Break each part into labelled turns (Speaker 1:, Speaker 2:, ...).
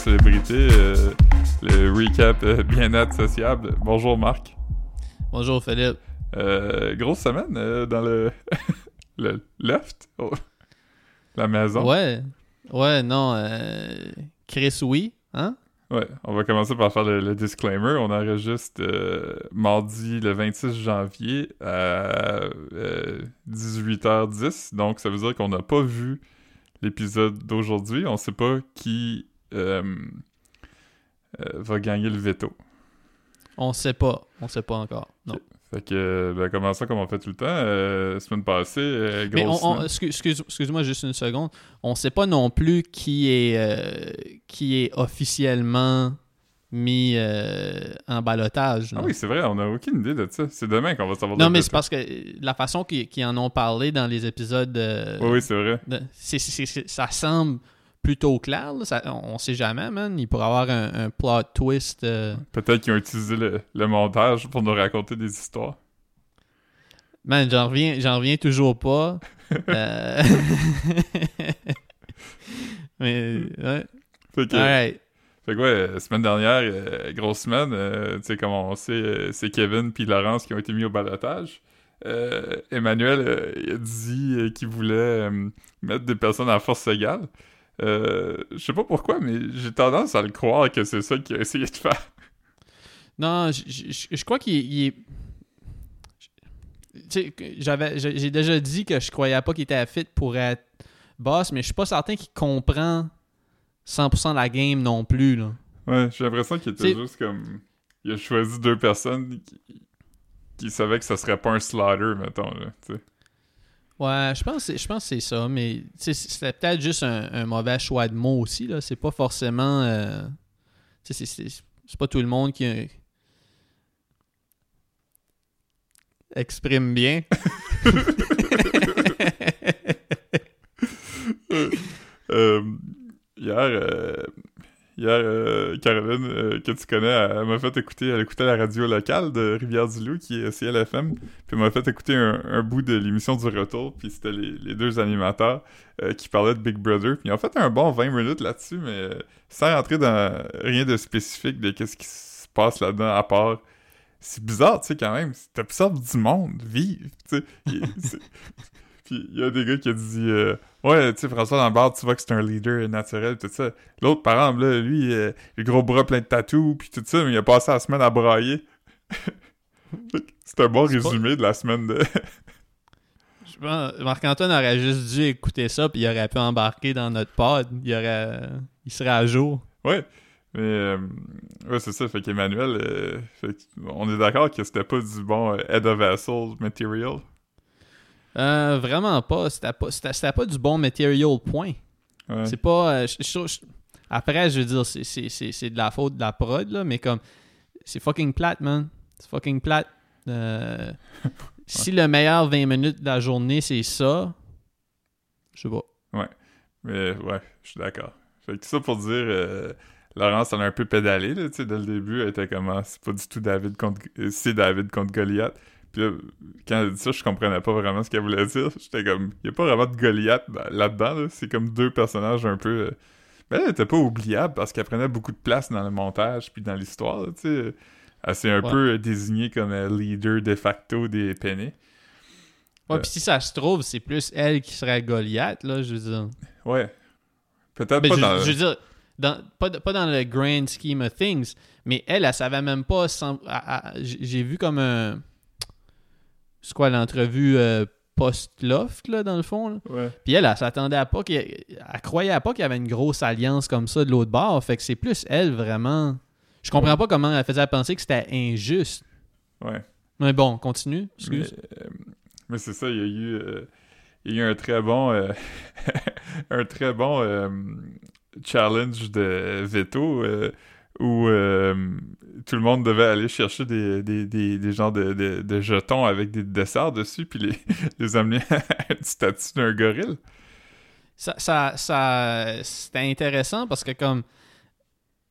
Speaker 1: célébrités, euh, le recap euh, bien-être sociable. Bonjour Marc.
Speaker 2: Bonjour Philippe.
Speaker 1: Euh, grosse semaine dans le, le loft, oh. la maison.
Speaker 2: Ouais, ouais, non, Chris, oui, hein?
Speaker 1: Ouais, on va commencer par faire le, le disclaimer. On enregistre mardi le 26 janvier à euh, 18h10. Donc, ça veut dire qu'on n'a pas vu l'épisode d'aujourd'hui. On sait pas qui va gagner le veto.
Speaker 2: On sait pas, on sait pas encore, non.
Speaker 1: Fait que, ben, comment ça, comme on fait tout le temps, euh, semaine passée, euh,
Speaker 2: Mais on, on-
Speaker 1: semaine.
Speaker 2: excuse, excuse- excuse-moi juste une seconde, on sait pas non plus qui est, euh, qui est officiellement mis euh, en balotage.
Speaker 1: Ah oui, c'est vrai, on n'a aucune idée de ça. C'est demain qu'on va savoir
Speaker 2: non, mais c'est parce que la façon qu'ils en ont parlé dans les épisodes, euh,
Speaker 1: Oui, oui, c'est vrai.
Speaker 2: de- ça semble plutôt clair. là. Ça- on, on sait jamais, man. Il pourrait y avoir un, un plot twist. euh,
Speaker 1: Peut-être qu'ils ont utilisé le, le montage pour nous raconter des histoires.
Speaker 2: Man, j'en reviens, j'en reviens toujours pas. Euh, Mais, ouais.
Speaker 1: Fait que,
Speaker 2: Alright.
Speaker 1: fait que ouais, semaine dernière, euh, grosse semaine, euh, tu sais, comme on sait, c'est Kevin puis Laurence qui ont été mis au balotage. Emmanuel il a dit qu'il voulait mettre des personnes à force égale. Euh, je sais pas pourquoi, mais j'ai tendance à le croire que c'est ça qu'il a essayé de faire.
Speaker 2: Non, je crois qu'il il est. Tu sais, que j'avais, j'ai déjà dit que je croyais pas qu'il était fit pour être boss, mais je suis pas certain qu'il comprend 100% la game non plus. Là.
Speaker 1: Ouais, j'ai l'impression qu'il était juste comme. Il a choisi deux personnes qui, qui savaient que ça serait pas un slaughter, mettons, là.
Speaker 2: Ouais, je pense, que c'est- je pense que c'est ça, mais c'était peut-être juste un, un mauvais choix de mots aussi. Là. C'est pas forcément. euh, c'est pas tout le monde qui euh, exprime bien.
Speaker 1: Euh, hier, euh, hier euh, Caroline, euh, que tu connais, elle, m'a fait écouter, elle écoutait la radio locale de Rivière-du-Loup, qui est CLFM, puis elle m'a fait écouter un, bout de l'émission du retour, puis c'était les, deux animateurs euh, qui parlaient de Big Brother, puis ils ont fait un bon 20 minutes là-dessus, mais sans rentrer dans rien de spécifique de qu'est-ce qui se passe là-dedans, à part... C'est bizarre, tu sais, quand même. T'observes du monde vivre, tu sais. Il- il y a des gars qui ont dit... euh, Ouais, tu sais, François Lambert, tu vois que c'est un leader naturel, tout ça. L'autre, par exemple, là, lui, euh, le gros bras plein de tatous, puis tout ça, mais il a passé la semaine à brailler. c'est un bon
Speaker 2: pas-
Speaker 1: résumé de la semaine de...
Speaker 2: Je pense- Marc-Antoine aurait juste dû écouter ça, puis il aurait pu embarquer dans notre pod. Il, aurait, il serait à jour.
Speaker 1: ouais. Mais, euh, ouais, c'est ça. Fait qu'Emmanuel, euh, on est d'accord que c'était pas du bon euh, Head of Vessel material.
Speaker 2: Euh, vraiment pas. C'était pas, pas du bon material, point.
Speaker 1: Ouais.
Speaker 2: C'est pas. euh, je- je- je- après, je veux dire, c'est, de la faute de la prod, là, mais comme. C'est fucking plate, man. C'est fucking plate. Euh, Si le meilleur 20 minutes de la journée, c'est ça, je sais pas.
Speaker 1: Mais ouais, je suis d'accord. Fait que tout ça pour dire, euh, Laurence, elle a un peu pédalé, là, tu sais, dès le début, elle était comme, Ah, c'est pas du tout David contre, c'est David contre Goliath. Puis là, quand elle dit ça, je comprenais pas vraiment ce qu'elle voulait dire. J'étais comme, y a pas vraiment de Goliath dans- là-dedans, là. C'est comme deux personnages un peu... euh, Mais elle était pas oubliable parce qu'elle prenait beaucoup de place dans le montage puis dans l'histoire, là, tu sais. Elle s'est un
Speaker 2: Ouais.
Speaker 1: peu désignée comme euh, leader de facto des Penny.
Speaker 2: Ouais,
Speaker 1: Euh.
Speaker 2: puis si ça se trouve, c'est plus elle qui serait Goliath, là, je veux dire.
Speaker 1: Ouais. Peut-être
Speaker 2: Ben,
Speaker 1: pas
Speaker 2: je,
Speaker 1: dans...
Speaker 2: je veux dire, dans- pas, pas dans le grand scheme of things, mais elle, elle savait même pas. sans- j'ai vu comme un. C'est quoi l'entrevue euh, post-loft, là, dans le fond? là?
Speaker 1: Ouais.
Speaker 2: Puis elle, elle s'attendait à pas qu'il Elle croyait pas qu'il y avait une grosse alliance comme ça de l'autre bord. Fait que c'est plus elle, vraiment. Je comprends pas comment elle faisait penser que c'était injuste.
Speaker 1: Ouais.
Speaker 2: Mais bon, continue. Excuse.
Speaker 1: Mais, euh, mais c'est ça, il y a eu, euh, il y a eu un très bon, euh, un très bon challenge de veto où euh, tout le monde devait aller chercher des, des, des, des genres de, de, jetons avec des desserts dessus puis les, les amener à une statue d'un gorille.
Speaker 2: Ça, ça, ça- c'était intéressant parce que comme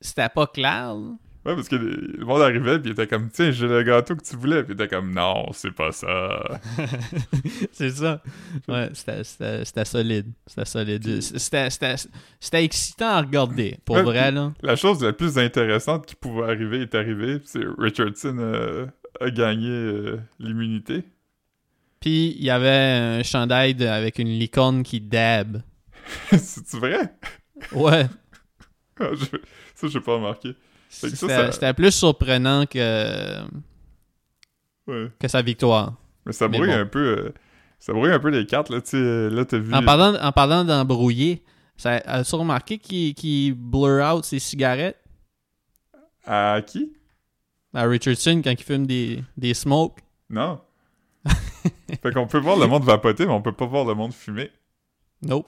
Speaker 2: c'était pas clair.
Speaker 1: Ouais, parce que le monde arrivait, puis il était comme, tiens, j'ai le gâteau que tu voulais. Puis il était comme, non, c'est pas ça.
Speaker 2: c'est ça. Ouais, c'était- solide. C'était solide. C'était- excitant à regarder, pour
Speaker 1: Ouais,
Speaker 2: vrai, là.
Speaker 1: La chose la plus intéressante qui pouvait arriver est arrivée. C'est Richardson euh, a gagné euh, l'immunité.
Speaker 2: Puis, il y avait un chandail de- avec une licorne qui dab.
Speaker 1: C'est-tu vrai?
Speaker 2: Ouais.
Speaker 1: Ah, je- Ça, j'ai pas remarqué.
Speaker 2: C'était
Speaker 1: ça-
Speaker 2: plus surprenant que,
Speaker 1: Ouais.
Speaker 2: que sa victoire.
Speaker 1: Mais ça brouille
Speaker 2: bon.
Speaker 1: un peu... euh, ça brouille un peu les cartes, là, tu euh, Là, t'as vu...
Speaker 2: En parlant, en parlant d'embrouiller, as-tu remarqué qu'il qu'il blur out ses cigarettes?
Speaker 1: À qui?
Speaker 2: à Richardson quand il fume des, des smokes?
Speaker 1: Non. fait qu'on peut voir le monde vapoter, mais on peut pas voir le monde fumer.
Speaker 2: Nope.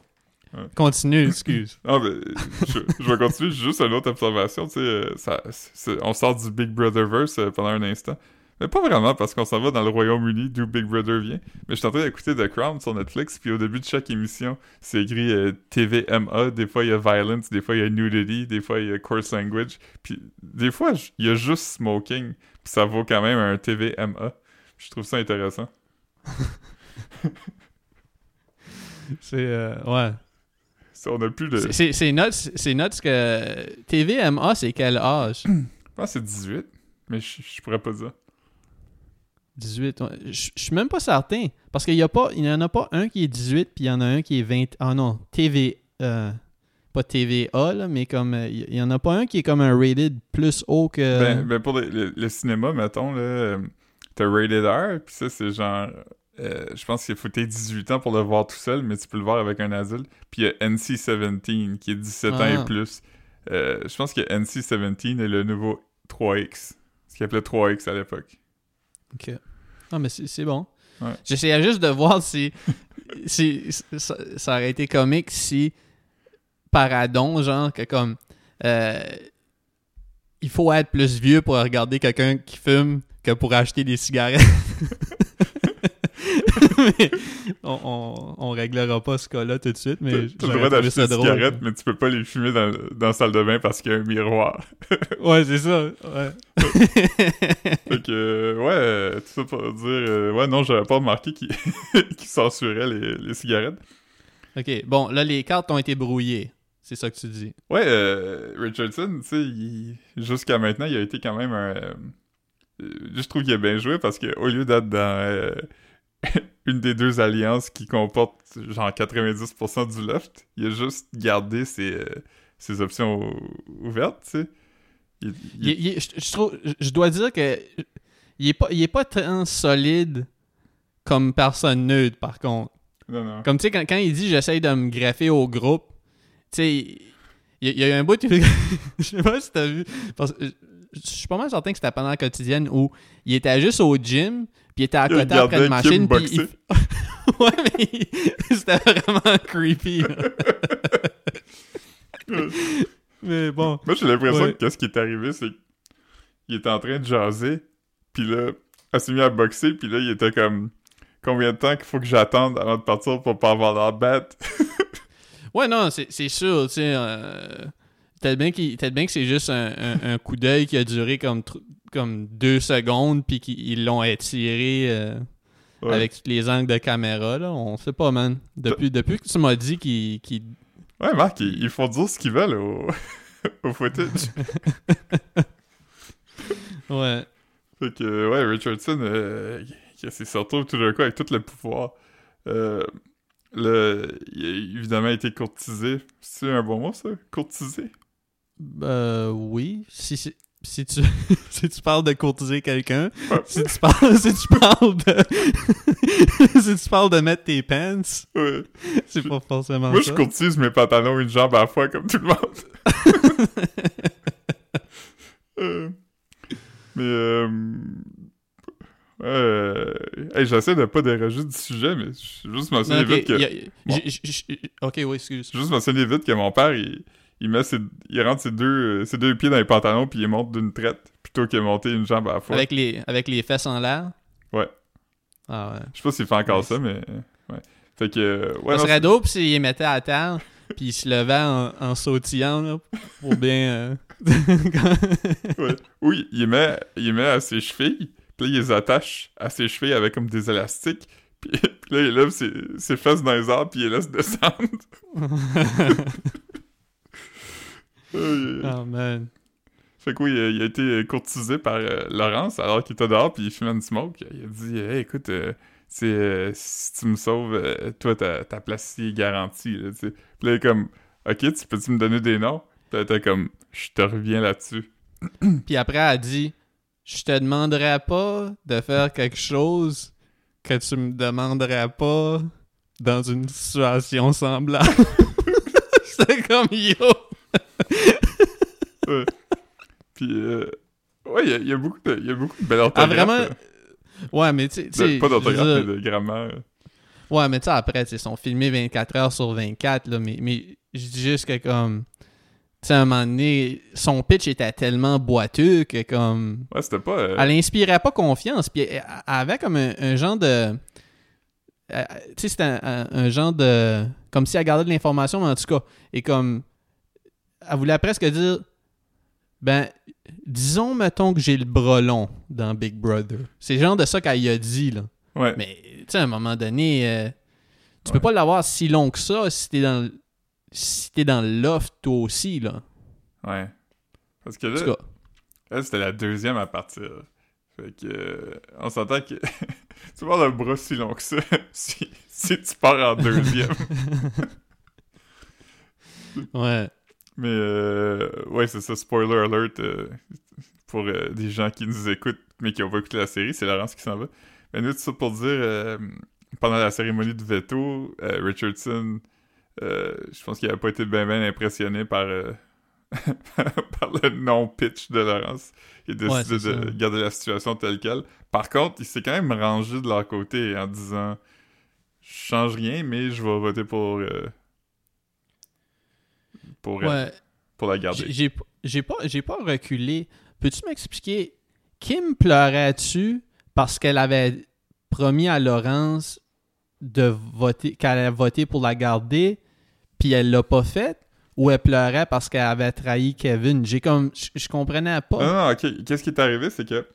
Speaker 1: Ouais.
Speaker 2: Continue, excuse.
Speaker 1: Non, mais je, je vais continuer. Juste une autre observation. Tu sais, euh, ça, on sort du Big Brotherverse euh, pendant un instant. Mais pas vraiment, parce qu'on s'en va dans le Royaume-Uni, d'où Big Brother vient. Mais je suis en train d'écouter The Crown sur Netflix, puis au début de chaque émission, c'est écrit euh, TVMA. Des fois, il y a violence, des fois, il y a nudity, des fois, il y a coarse language. Puis des fois, il y a juste smoking, puis ça vaut quand même un TVMA. Je trouve ça intéressant.
Speaker 2: C'est, euh, ouais.
Speaker 1: On plus de...
Speaker 2: C'est- C'est c'est nuts, c'est nuts que TVMA, c'est quel âge?
Speaker 1: Je pense que c'est 18, mais je je pourrais pas dire.
Speaker 2: 18. ouais. Je je suis même pas certain. Parce qu'il y, a pas- il y en a pas un qui est 18, puis il y en a un qui est 20. Ah non, TV. euh, pas TVA, là, mais comme. euh, Il y en a pas un qui est comme un rated plus haut que.
Speaker 1: Ben, ben pour le, le- le cinéma, mettons, là, euh, t'as Rated R, puis ça, c'est genre... euh, je pense qu'il faut que t'aies 18 ans pour le voir tout seul, mais tu peux le voir avec un adulte. Puis il y a NC-17, qui est 17 ans
Speaker 2: Ah.
Speaker 1: et plus. Euh, je pense que NC-17 est le nouveau 3X. Ce qu'il appelait 3X à l'époque.
Speaker 2: Ok. Ah, mais c'est c'est bon.
Speaker 1: Ouais.
Speaker 2: J'essayais juste de voir si. si ça, ça aurait été comique si. Paradon, genre, que comme. euh, il faut être plus vieux pour regarder quelqu'un qui fume que pour acheter des cigarettes. Mais on, on, on réglera pas ce cas-là tout de suite, mais
Speaker 1: t'as le droit d'acheter des cigarettes, mais tu peux pas les fumer dans, dans la salle de bain parce qu'il y a un miroir.
Speaker 2: Ouais, c'est ça. Ouais.
Speaker 1: Fait que, ouais, tout ça pour dire... euh, ouais, non, j'avais pas remarqué qu'il censurait les, les cigarettes.
Speaker 2: ok, bon, là, les cartes ont été brouillées. C'est ça que tu dis.
Speaker 1: Ouais, euh, Richardson, tu sais, il- jusqu'à maintenant, il a été quand même un... euh, je trouve qu'il a bien joué parce que au lieu d'être dans euh, une des deux alliances qui comporte genre 90% du left, il a juste gardé ses, euh, ses options ou- ouvertes, tu sais. Il- il-
Speaker 2: Il- il- je, je trouve, je- je dois dire que il est pas, il est pas tant solide comme personne neutre, par contre.
Speaker 1: Non, non.
Speaker 2: Comme tu sais, quand, quand il dit j'essaye de me greffer au groupe, tu sais, il, y a eu un bout, de- je sais pas si t'as vu, parce que je suis pas mal certain que c'était pendant la quotidienne où il était juste au gym, il était à côté après une machine, puis il- ouais, mais il- c'était vraiment creepy. mais bon.
Speaker 1: Moi, j'ai l'impression
Speaker 2: Ouais.
Speaker 1: que ce qui est arrivé, c'est qu'il était en train de jaser, puis là, elle s'est mis à boxer, puis là, il était comme... Combien de temps qu'il faut que j'attende avant de partir pour pas avoir la bête?
Speaker 2: Ouais, non, c'est sûr, tu sais. euh, Peut-être bien, bien que c'est juste un, un- un coup d'œil qui a duré comme, comme deux secondes, puis qu'ils l'ont étiré euh,
Speaker 1: Ouais.
Speaker 2: avec tous les angles de caméra, là. On sait pas, man. Depuis, depuis que tu m'as dit qu'il. qu'il-
Speaker 1: Ouais, Marc, ils, ils font dire ce qu'ils veulent au, au footage.
Speaker 2: Ouais.
Speaker 1: fait que, ouais, Richardson, euh, il s'est retrouvé tout d'un coup avec tout le pouvoir. Euh, le, il a évidemment été courtisé. C'est un bon mot, ça? Courtisé?
Speaker 2: Euh, oui. Si, si, si tu, si tu parles de courtiser quelqu'un, si tu parles, si tu parles de. si tu parles de mettre tes pants,
Speaker 1: Ouais.
Speaker 2: c'est pas forcément
Speaker 1: Moi,
Speaker 2: ça.
Speaker 1: je courtise mes pantalons une jambe à la fois, comme tout le monde. Euh, mais, euh... euh, hey, j'essaie de pas déroger du sujet, mais je juste mentionner
Speaker 2: Ok,
Speaker 1: vite que...
Speaker 2: y a-
Speaker 1: Bon.
Speaker 2: j- j- j- ok, oui, excuse.
Speaker 1: Juste mentionner vite que mon père, il, il met ses, il rentre ses deux, euh, ses deux pieds dans les pantalons puis il monte d'une traite plutôt que monter une jambe à la fois.
Speaker 2: Avec, les, avec les fesses en l'air?
Speaker 1: Ouais.
Speaker 2: Ah ouais.
Speaker 1: Je sais pas s'il fait encore ça, mais euh, ouais. Fait que euh, ouais,
Speaker 2: ça
Speaker 1: non,
Speaker 2: serait dope s'il les mettait à terre, puis il se levait en, en sautillant, là, pour bien... euh,
Speaker 1: Ouais. Oui, il met, il met à ses chevilles, puis là, il les attache à ses chevilles avec comme des élastiques, puis, puis là, il lève ses, ses fesses dans les arbres, puis il les laisse descendre. Euh,
Speaker 2: oh man.
Speaker 1: Fait que oui, euh, il a été courtisé par euh, Laurence alors qu'il était dehors, puis il fumait une smoke. Il a dit Hey, écoute, euh, euh, si tu me sauves, euh, toi, ta, ta place ici est garantie. Là. Puis là, il est comme Ok, tu peux-tu me donner des noms? Puis là, t'es comme Je te reviens là-dessus.
Speaker 2: Puis après, elle a dit Je te demanderais pas de faire quelque chose que tu me demanderais pas dans une situation semblable. C'est comme yo.
Speaker 1: Ouais. Puis, euh, ouais, il y a- il y, a beaucoup de, il y a beaucoup de belles
Speaker 2: Ah, vraiment?
Speaker 1: là.
Speaker 2: Ouais, mais tu sais-
Speaker 1: pas d'orthographe, mais de grammaire.
Speaker 2: Ouais, mais tu sais, après, ils sont filmés 24 heures sur 24, là, mais, mais je dis juste que, comme, tu sais, à un moment donné, son pitch était tellement boiteux que, comme,
Speaker 1: Ouais, c'était pas. euh,
Speaker 2: elle inspirait pas confiance, puis elle, avait comme un, un genre de... euh, Tu sais, c'était un, un- un genre de... Comme si elle gardait de l'information, mais en tout cas, et comme... Elle voulait presque dire... Ben, disons, mettons que j'ai le bras long dans Big Brother. C'est genre de ça qu'elle a dit, là.
Speaker 1: ouais.
Speaker 2: Mais, tu sais, à un moment donné, euh, tu
Speaker 1: Ouais.
Speaker 2: peux pas l'avoir si long que ça si t'es dans si t'es dans le loft toi aussi, là.
Speaker 1: Ouais. Parce que là, elle, c'était la deuxième à partir. Fait que. euh, on s'entend que. tu vas avoir le bras si long que ça si, si tu pars en deuxième.
Speaker 2: ouais.
Speaker 1: Mais, euh, ouais, c'est ça. Spoiler alert euh, pour euh, des gens qui nous écoutent mais qui ont pas écouté la série. C'est Laurence qui s'en va. Mais nous, tout ça pour dire. euh, pendant la cérémonie de veto, Richardson, je pense qu'il a pas été bien bien impressionné par, par le non-pitch de Laurence. Il a décidé de
Speaker 2: ça.
Speaker 1: garder la situation telle quelle. Par contre, il s'est quand même rangé de leur côté en disant Je change rien, mais je vais voter pour. Euh, pour, elle,
Speaker 2: Ouais.
Speaker 1: pour la garder.
Speaker 2: J'ai pas, pas reculé. Peux-tu m'expliquer, Kim pleurait-tu parce qu'elle avait promis à Laurence de voter, qu'elle allait voter pour la garder, puis elle l'a pas fait, ou elle pleurait parce qu'elle avait trahi Kevin? J'ai comme, je comprenais pas.
Speaker 1: Non, non, ok. Qu'est-ce qui est arrivé, c'est que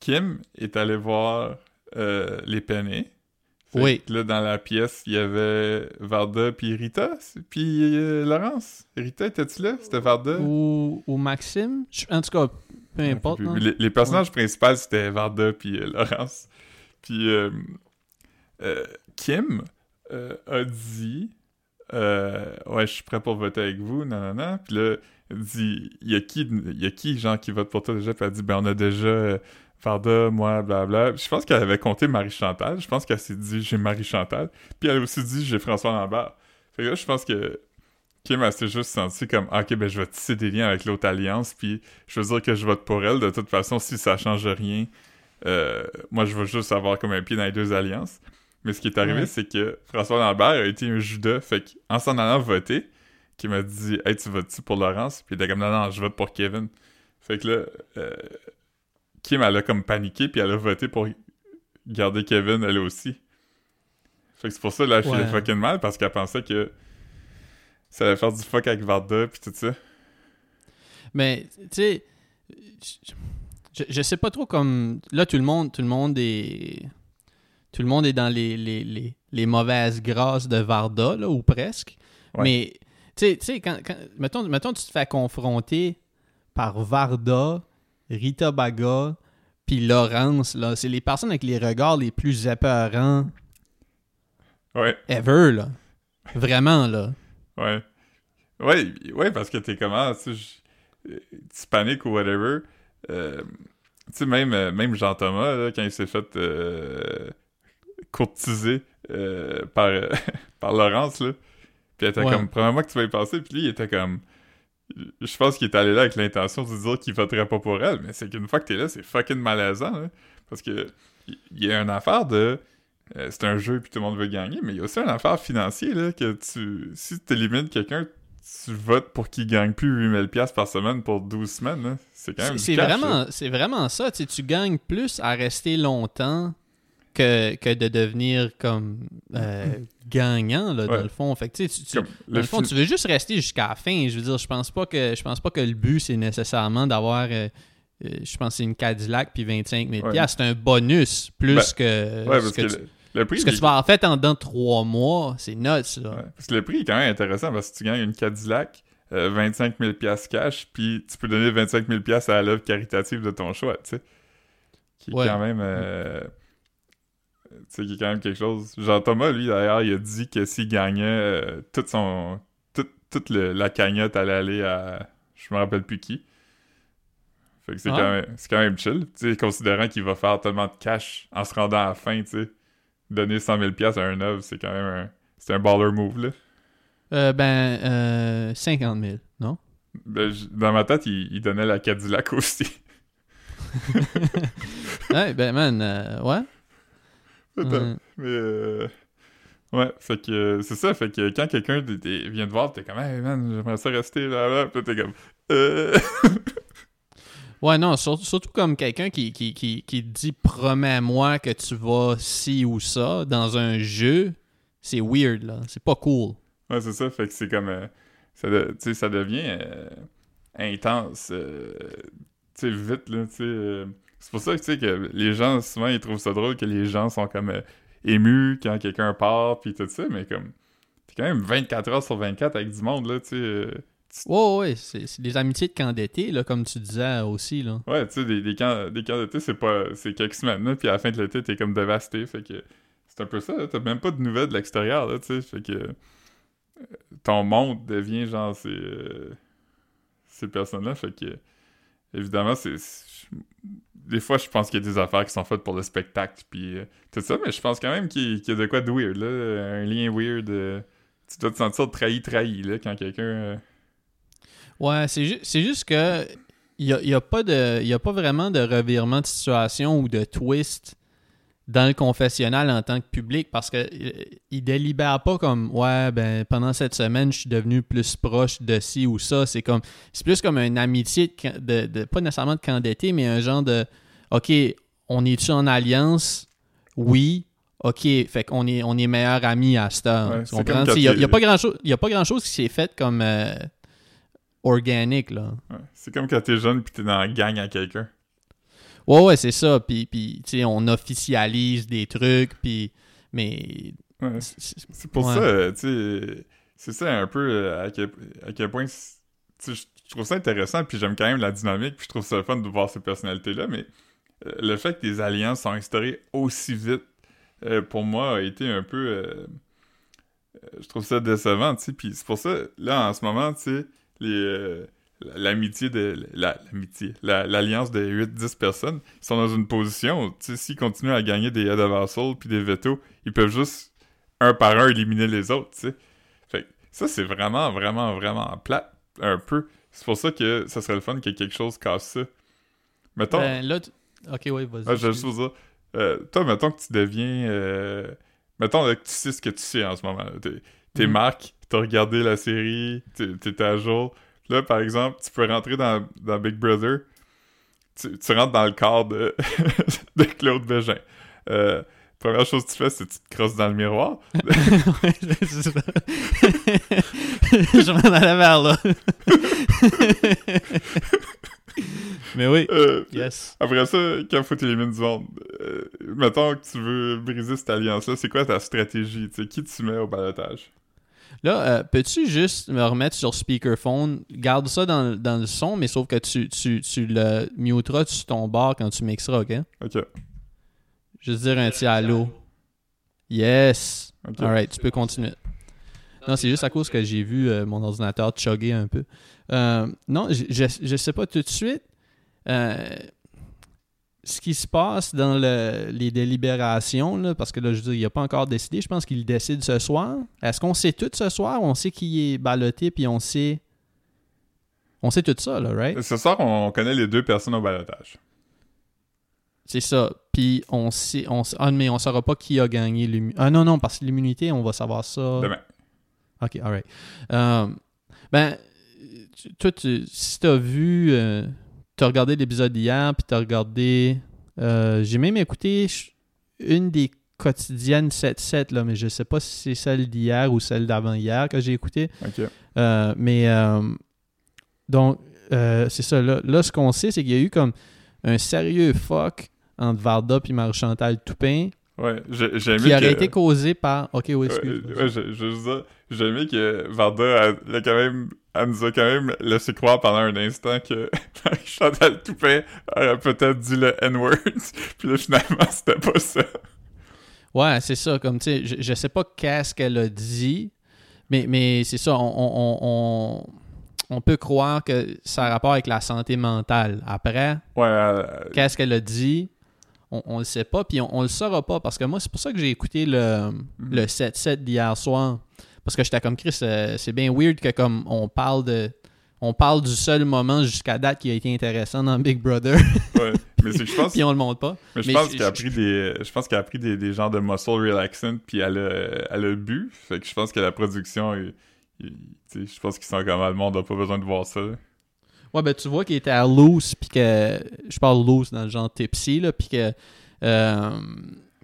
Speaker 1: Kim est allé voir euh, les pennés. Fait
Speaker 2: Oui.
Speaker 1: que Là, dans la pièce, il y avait Varda puis Rita, puis euh, Laurence. Rita, étais-tu là? C'était Varda?
Speaker 2: Ou, ou Maxime? Je- En tout cas, peu importe.
Speaker 1: Puis
Speaker 2: non?
Speaker 1: les, les personnages principaux, c'était Varda puis euh, Laurence. Puis euh, Kim a dit Ouais, je suis prêt pour voter avec vous, non, non, non. Puis là, dit Il y a qui, il y a qui, genre, qui vote pour toi déjà? Puis elle dit Ben, on a déjà Varda, moi, blabla. Je pense qu'elle avait compté Marie-Chantal. Je pense qu'elle s'est dit J'ai Marie-Chantal. Puis elle a aussi dit J'ai François Lambert. Fait que là, je pense que Kim, elle s'est juste sentie comme Ah, Ok, ben, je vais tisser des liens avec l'autre alliance. Puis je veux dire que je vote pour elle. De toute façon, si ça change rien, euh, moi, je veux juste avoir comme un pied dans les deux alliances. Mais ce qui est arrivé,
Speaker 2: Ouais.
Speaker 1: c'est que François Lambert a été un Judas. Fait qu'en s'en allant voter, qui m'a dit Hey, tu votes-tu pour Laurence? Puis il était comme Non, non, je vote pour Kevin. Fait que là, euh, Kim, elle a comme paniqué, puis elle a voté pour garder Kevin, elle aussi. Fait que c'est pour ça, là, je
Speaker 2: Ouais.
Speaker 1: fait fucking mal, parce qu'elle pensait que ça allait faire du fuck avec Varda, puis tout ça.
Speaker 2: Mais, tu sais, je, je sais pas trop comme. Là, tout le monde, tout le monde est. Tout le monde est dans les, les, les, les mauvaises grâces de Varda, là, ou presque.
Speaker 1: Ouais.
Speaker 2: Mais, tu sais- tu sais, quand, quand, mettons, mettons, tu te fais confronter par Varda, Rita Baga, puis Laurence, là. C'est les personnes avec les regards les plus épeurants
Speaker 1: Ouais,
Speaker 2: ever, là. Vraiment, là.
Speaker 1: ouais. Ouais, ouais, parce que t'es comment, tu tu paniques ou whatever. Euh, tu sais, même, euh, même Jean-Thomas, là, quand il s'est fait euh, courtiser euh, par, par Laurence, là, puis elle était
Speaker 2: Ouais.
Speaker 1: comme, premièrement que tu vas y passer, puis lui, il était comme... Je pense qu'il est allé là avec l'intention de dire qu'il voterait pas pour elle, mais c'est qu'une fois que t'es là, c'est fucking malaisant, là, parce que il y a une affaire de... euh, c'est un jeu puis tout le monde veut gagner, mais il y a aussi une affaire financière, là, que tu... Si tu élimines quelqu'un, tu votes pour qu'il gagne plus 8000$ piastres par semaine pour 12 semaines, là. C'est quand même
Speaker 2: C'est
Speaker 1: là.
Speaker 2: vraiment, vraiment ça. Tu gagnes plus à rester longtemps que, que de devenir comme euh, gagnant, là, dans le fond. Fait que, tu dans
Speaker 1: le
Speaker 2: le fond, tu veux juste rester jusqu'à la fin. Je veux dire, je pense pas que je pense pas que le but, c'est nécessairement d'avoir... euh, euh, je pense que c'est une Cadillac puis 25 000
Speaker 1: Ouais.
Speaker 2: C'est un bonus plus
Speaker 1: Ben,
Speaker 2: que,
Speaker 1: Ouais,
Speaker 2: ce
Speaker 1: parce
Speaker 2: que,
Speaker 1: que,
Speaker 2: tu,
Speaker 1: le, le prix.
Speaker 2: ce que
Speaker 1: il-
Speaker 2: tu vas en fait en dedans de trois mois. C'est nuts, là.
Speaker 1: parce que le prix est quand même intéressant parce que tu gagnes une Cadillac, euh, 25 000 piastres cash, puis tu peux donner 25 000 piastres à l'œuvre caritative de ton choix, tu sais. Qui est
Speaker 2: Ouais.
Speaker 1: quand même. euh, tu sais, qui est quand même quelque chose. Jean Thomas, lui, d'ailleurs, il a dit que s'il gagnait euh, toute son. toute, toute le- la cagnotte allait aller à. Je me rappelle plus qui. Fait que c'est
Speaker 2: Ah.
Speaker 1: quand, même, quand même chill. Tu sais, considérant qu'il va faire tellement de cash en se rendant à la fin, tu sais. Donner 100 000 piastres à un œuvre, c'est quand même un. C'est un baller move, là.
Speaker 2: Euh, ben, euh, 50 000, non?
Speaker 1: Ben, dans ma tête, il, il donnait la Cadillac aussi.
Speaker 2: ouais, ben, man, euh, ouais. Ouais.
Speaker 1: Mais euh, ouais, fait que c'est ça, fait que quand quelqu'un vient te voir, t'es comme hey man, j'aimerais ça rester là là, puis t'es comme euh...
Speaker 2: Ouais, non, sur- surtout comme quelqu'un qui, qui, qui, qui dit promets-moi que tu vas ci ou ça dans un jeu, c'est weird, là. C'est pas cool.
Speaker 1: Ouais, c'est ça, fait que c'est comme euh, ça, de- tu sais, ça devient euh, intense euh, tu sais vite là, tu sais euh, c'est pour ça que tu sais que les gens souvent ils trouvent ça drôle que les gens sont comme euh, émus quand quelqu'un part puis tout ça, mais comme t'es quand même 24 heures sur 24 avec du monde là, tu sais euh,
Speaker 2: Ouais, ouais, c'est des amitiés de camp d'été, là, comme tu disais aussi, là.
Speaker 1: Ouais, tu sais, des, des camps, des camps d'été, c'est pas. C'est quelques semaines, là, puis à la fin de l'été, t'es comme dévasté. Fait que c'est un peu ça, là, t'as même pas de nouvelles de l'extérieur, là, tu sais. Fait que euh, ton monde devient genre ces, euh, ces personnes-là. Fait que évidemment, c'est. Des fois, je pense qu'il y a des affaires qui sont faites pour le spectacle, puis euh, tout ça, mais je pense quand même qu'il y a de quoi de weird, là. Un lien weird. euh, tu dois te sentir trahi, trahi, là, quand quelqu'un. euh,
Speaker 2: Ouais, c'est ju- juste que il y a, y a a pas vraiment de revirement de situation ou de twist dans le confessionnal en tant que public parce que euh, il délibère pas comme ouais ben pendant cette semaine je suis devenu plus proche de ci ou ça c'est comme c'est plus comme une amitié de, can- de, de- pas nécessairement de camp d'été mais un genre de ok on est-tu en alliance? Oui ok fait qu'on est on est meilleurs amis à cette heure
Speaker 1: Ouais,
Speaker 2: Tu comprends? il y a,
Speaker 1: t'es-
Speaker 2: y a pas grand chose il y a pas grand chose qui s'est fait comme euh, organique là
Speaker 1: ouais. C'est comme quand t'es jeune, puis t'es dans la gang à quelqu'un.
Speaker 2: Ouais, ouais, c'est ça. Puis, puis tu sais, on officialise des trucs, puis... Mais...
Speaker 1: Ouais.
Speaker 2: c'est-
Speaker 1: pour
Speaker 2: Ouais.
Speaker 1: ça, tu sais, c'est ça un peu euh, à quel, à quel point, tu sais, je trouve ça intéressant, puis j'aime quand même la dynamique, puis je trouve ça fun de voir ces personnalités-là, mais euh, le fait que des alliances sont instaurées aussi vite, euh, pour moi, a été un peu, euh, je trouve ça décevant, tu sais, puis c'est pour ça, là, en ce moment, tu sais, les... euh, L'amitié de. la- L'amitié. la- L'alliance de 8-10 personnes, ils sont dans une position. Tu sais, s'ils continuent à gagner des head of household puis des veto, ils peuvent juste un par un éliminer les autres, tu sais. Fait que ça, c'est vraiment, vraiment, vraiment plate, un peu. C'est pour ça que ça serait le fun que quelque chose casse ça. Mettons,
Speaker 2: Ben, là... tu- Ok, ouais, vas-y.
Speaker 1: ah, je juste vous dire, euh, toi, mettons que tu deviens... euh, mettons là, que tu sais ce que tu sais en ce moment. T'es, t'es
Speaker 2: Mhm.
Speaker 1: Marc, t'as regardé la série, t'es, t'es à jour. Là, par exemple, tu peux rentrer dans, dans Big Brother, tu, tu rentres dans le corps de, de Claude Bégin. Euh, première chose que tu fais, c'est que tu te crosses dans le miroir.
Speaker 2: Ouais, c'est ça. je m'en allais vers là. Mais oui.
Speaker 1: Euh,
Speaker 2: Yes.
Speaker 1: Après ça, quand faut t'éliminer du monde, euh, mettons que tu veux briser cette alliance-là, c'est quoi ta stratégie? Qui tu mets au balotage?
Speaker 2: Là, euh, peux-tu juste me remettre sur speakerphone? Garde ça dans, le- dans le son, mais sauf que tu, tu, tu le muteras sur ton bar quand tu mixeras, OK?
Speaker 1: Ok.
Speaker 2: Juste dire un petit allô. Yes.
Speaker 1: ok.
Speaker 2: Alright, tu peux continuer. Non, c'est juste à cause que j'ai vu euh, mon ordinateur chugger un peu. Euh, non, je, je, je sais pas tout de suite. euh, ce qui se passe dans le- les délibérations, là, parce que là, je veux dire, il n'a pas encore décidé. Je pense qu'il décide ce soir. Est-ce qu'on sait tout ce soir? On sait qui est ballotté, puis on sait. On sait tout ça, là, right?
Speaker 1: Ce soir, on connaît les deux personnes au balotage.
Speaker 2: C'est ça. Puis on sait. On, ah, mais on saura pas qui a gagné l'immunité. Ah non, non, parce que l'immunité, on va savoir ça.
Speaker 1: Demain.
Speaker 2: Ok, alright. Euh, ben, toi, tu, si t'as vu, euh, t'as regardé l'épisode d'hier, puis t'as regardé. euh, J'ai même écouté une des quotidiennes 7-7, là, mais je sais pas si c'est celle d'hier ou celle d'avant-hier que j'ai écouté. Euh, mais euh, donc, c'est ça. Là, là ce qu'on sait, c'est qu'il y a eu comme un sérieux fuck entre Varda et Marie-Chantal Toupin
Speaker 1: Ouais, j'ai
Speaker 2: qui aurait
Speaker 1: que...
Speaker 2: été causé par. Ok, oui, excuse.
Speaker 1: ouais, je, dire, j'ai aimé que Varda, elle, elle a quand même, elle nous a quand même laissé croire pendant un instant que Chantal Toupin aurait peut-être dit le N-word, puis là, finalement, c'était pas ça.
Speaker 2: Ouais, c'est ça. Comme, tu sais, je, je sais pas qu'est-ce qu'elle a dit, mais, mais c'est ça. On, on, on, on peut croire que ça a rapport avec la santé mentale. Après,
Speaker 1: Ouais, elle-
Speaker 2: qu'est-ce qu'elle a dit on, on le sait pas, puis on, on le saura pas. Parce que moi, c'est pour ça que j'ai écouté le, le 7-7 d'hier soir. Parce que j'étais comme Chris, euh, c'est bien weird que comme on parle de. On parle du seul moment jusqu'à date qui a été intéressant dans Big Brother,
Speaker 1: ouais. Mais je pense,
Speaker 2: puis on le montre pas.
Speaker 1: mais je pense qu'elle a pris des, je pense qu'elle a pris des, des genres de muscle relaxant, puis elle a, elle a bu. Fait que je pense que la production, je pense qu'ils sont comme, ah, le monde n'a pas besoin de voir ça.
Speaker 2: Ouais, ben tu vois qu'il était à loose, puis que. Je parle loose dans le genre tipsy, là, puis que. euh,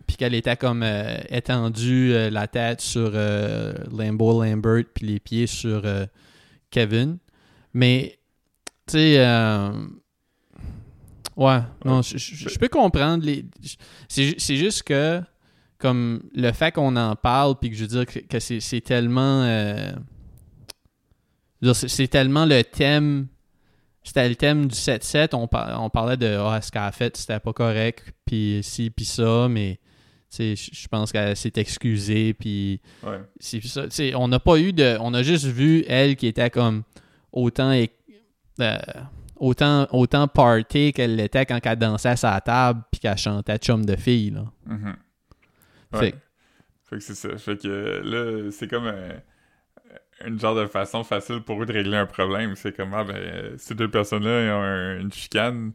Speaker 2: puis qu'elle était comme euh, étendue, euh, la tête sur euh, Lambo Lambert, puis les pieds sur euh, Kevin. Mais, tu sais. ouais, non, je- peux comprendre. les C'est ju- c'est juste que. Comme le fait qu'on en parle, puis que je veux dire que, que c'est tellement. c'est tellement le thème c'était le thème du 7-7. On, par- on parlait de ah, ce qu'elle a fait, c'était pas correct, puis ci, puis ça, mais je pense qu'elle s'est excusée, puis
Speaker 1: Ouais.
Speaker 2: puis ça. On n'a pas eu de. On a juste vu elle qui était comme autant. euh, autant, autant party qu'elle l'était quand elle dansait à sa table, puis qu'elle chantait chum de fille, là.
Speaker 1: Mhm. Ouais.
Speaker 2: que-
Speaker 1: Fait que c'est ça. Fait que là, c'est comme un, une genre de façon facile pour eux de régler un problème. C'est comme, ah ben, ces deux personnes-là, ils ont un- une chicane,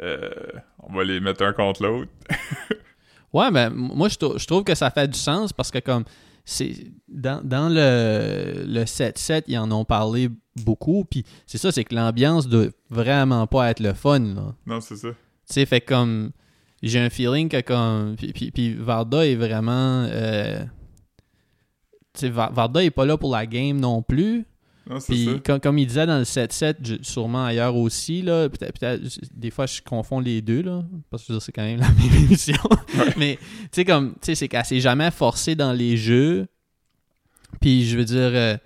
Speaker 1: euh, on va les mettre un contre l'autre.
Speaker 2: Ouais, ben, moi, je, trou- je trouve que ça fait du sens parce que, comme, c'est dans, dans le, le 7-7, ils en ont parlé beaucoup. Puis c'est ça, c'est que l'ambiance doit vraiment pas être le fun, là.
Speaker 1: Non, c'est ça.
Speaker 2: Tu sais, fait comme. J'ai un feeling que, comme. Puis, puis, puis Varda est vraiment. euh, tu sais, Va- Varda est pas là pour la game non plus.
Speaker 1: Non,
Speaker 2: Puis, comme, comme il disait dans le 7-7, je- sûrement ailleurs aussi, là, peut-être, peut-être- des fois, je confonds les deux, là, parce que c'est quand même la même émission. Mais, tu sais, comme, tu sais, c'est qu'elle s'est jamais forcée dans les jeux. Puis, je veux dire, euh,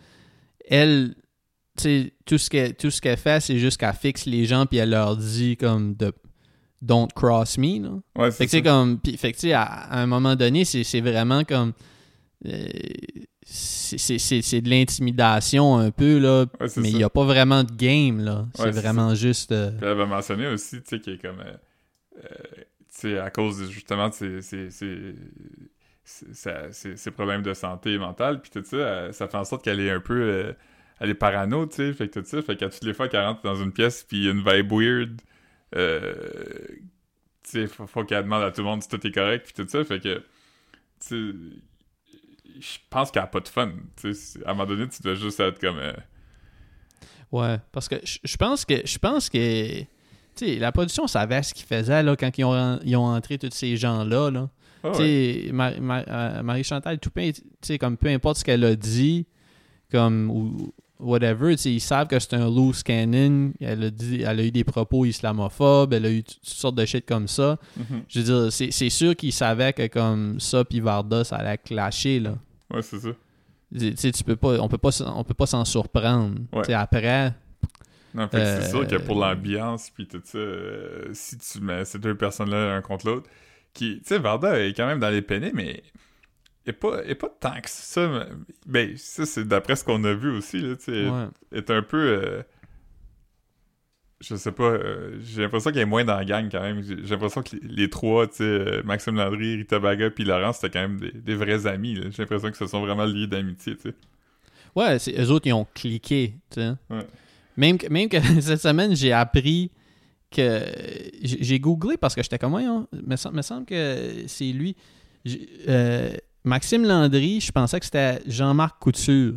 Speaker 2: elle, tu sais, tout ce qu'elle tout ce qu'elle fait, c'est juste qu'elle fixe les gens, puis elle leur dit, comme, de don't cross me, là.
Speaker 1: Ouais,
Speaker 2: Fait
Speaker 1: c'est
Speaker 2: que, comme, puis, fait que, tu sais, à, à un moment donné, c'est c'est vraiment comme. euh, c'est- c'est c'est- c'est de l'intimidation un peu, là.
Speaker 1: Ouais,
Speaker 2: mais il n'y a pas vraiment de game, là. C'est
Speaker 1: Ouais,
Speaker 2: vraiment juste. euh,
Speaker 1: Puis elle avait mentionné aussi, tu sais, qu'il est comme, euh, euh, tu sais, à cause de, justement de ses, problèmes de santé mentale, puis tout ça, ça fait en sorte qu'elle est un peu, euh, elle est parano, tu sais, fait que tout ça, fait qu'à toutes les fois qu'elle rentre dans une pièce, puis il y a une vibe weird, euh, tu sais, faut, faut qu'elle demande à tout le monde si tout est correct, puis tout ça, fait que, tu je pense qu'elle a pas de fun, à un moment donné, tu dois juste être comme... euh,
Speaker 2: Ouais, parce que je pense que. Je pense que. La production savait ce qu'ils faisaient, là, quand ils ont, ils ont entré tous ces gens-là, là. Tu
Speaker 1: ouais.
Speaker 2: sais, Mar- Mar- euh, Marie-Chantal Toupin, comme peu importe ce qu'elle a dit, comme, ou whatever, ils savent que c'est un loose cannon. Elle a, dit, elle a eu des propos islamophobes, elle a eu toutes sortes de shit comme ça.
Speaker 1: Mhm.
Speaker 2: Je veux dire, c'est c'est sûr qu'ils savaient que comme ça, puis Varda, ça allait clasher, là.
Speaker 1: Ouais, c'est ça.
Speaker 2: Tu sais, tu peux pas, on peut pas, s'en- on peut pas s'en surprendre.
Speaker 1: Ouais.
Speaker 2: Après,
Speaker 1: Non, fait c'est
Speaker 2: Euh,
Speaker 1: sûr que pour l'ambiance puis tout ça, euh, si tu mets ces deux personnes-là l'un contre l'autre, qui, tu sais, Varda est quand même dans les peinés, mais est pas, est pas tant que ça. Ben, ça, c'est d'après ce qu'on a vu aussi, là, tu sais,
Speaker 2: ouais.
Speaker 1: est un peu, euh, je sais pas, euh, j'ai l'impression qu'il y a moins dans la gang quand même. J'ai l'impression que les, les trois, tu sais, euh, Maxime Landry, Rita Baga puis Laurent, c'était quand même des, des vrais amis. J'ai l'impression que se sont vraiment liés d'amitié, tu sais.
Speaker 2: Ouais, c'est eux autres, ils ont cliqué, tu sais.
Speaker 1: Ouais.
Speaker 2: Même que, même que cette semaine, j'ai appris que... J'ai googlé parce que j'étais comme, voyons, me, sem- me semble que c'est lui. Euh, Maxime Landry, je pensais que c'était Jean-Marc Couture.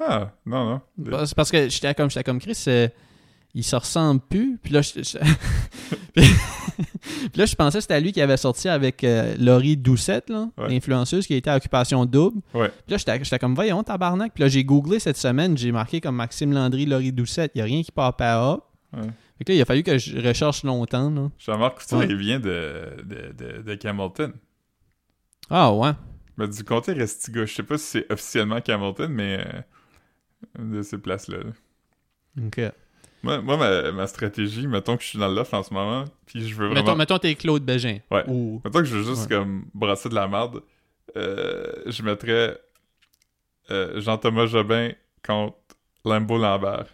Speaker 1: Ah, non, non.
Speaker 2: Parce, parce que j'étais comme, j'étais comme Chris, euh, il se ressemble plus. Puis là, je, je- puis là, je pensais que c'était lui qui avait sorti avec euh, Laurie Doucette, là,
Speaker 1: Ouais.
Speaker 2: l'influenceuse qui était à Occupation Double.
Speaker 1: Ouais.
Speaker 2: Puis là, j'étais comme, voyons, tabarnak. Puis là, j'ai googlé cette semaine, j'ai marqué comme Maxime Landry, Laurie Doucette. Il n'y a rien qui part pas up.
Speaker 1: Ouais.
Speaker 2: Fait que là, il a fallu que je recherche longtemps. Là.
Speaker 1: Jean-Marc Couture, il vient de, de, de, de Camelton.
Speaker 2: Ah ouais.
Speaker 1: Mais du comté Restiga. Je sais pas si c'est officiellement Camelton, mais euh, de ces places-là. là.
Speaker 2: OK.
Speaker 1: Moi, moi ma, ma stratégie, mettons que je suis dans l'offre en ce moment, puis je veux vraiment...
Speaker 2: Mettons, mettons t'es Claude Bégin.
Speaker 1: Ouais.
Speaker 2: Ou...
Speaker 1: Mettons que je veux juste
Speaker 2: Ouais.
Speaker 1: comme brasser de la merde, euh, je mettrais euh, Jean-Thomas Jobin contre Lambeau Lambert.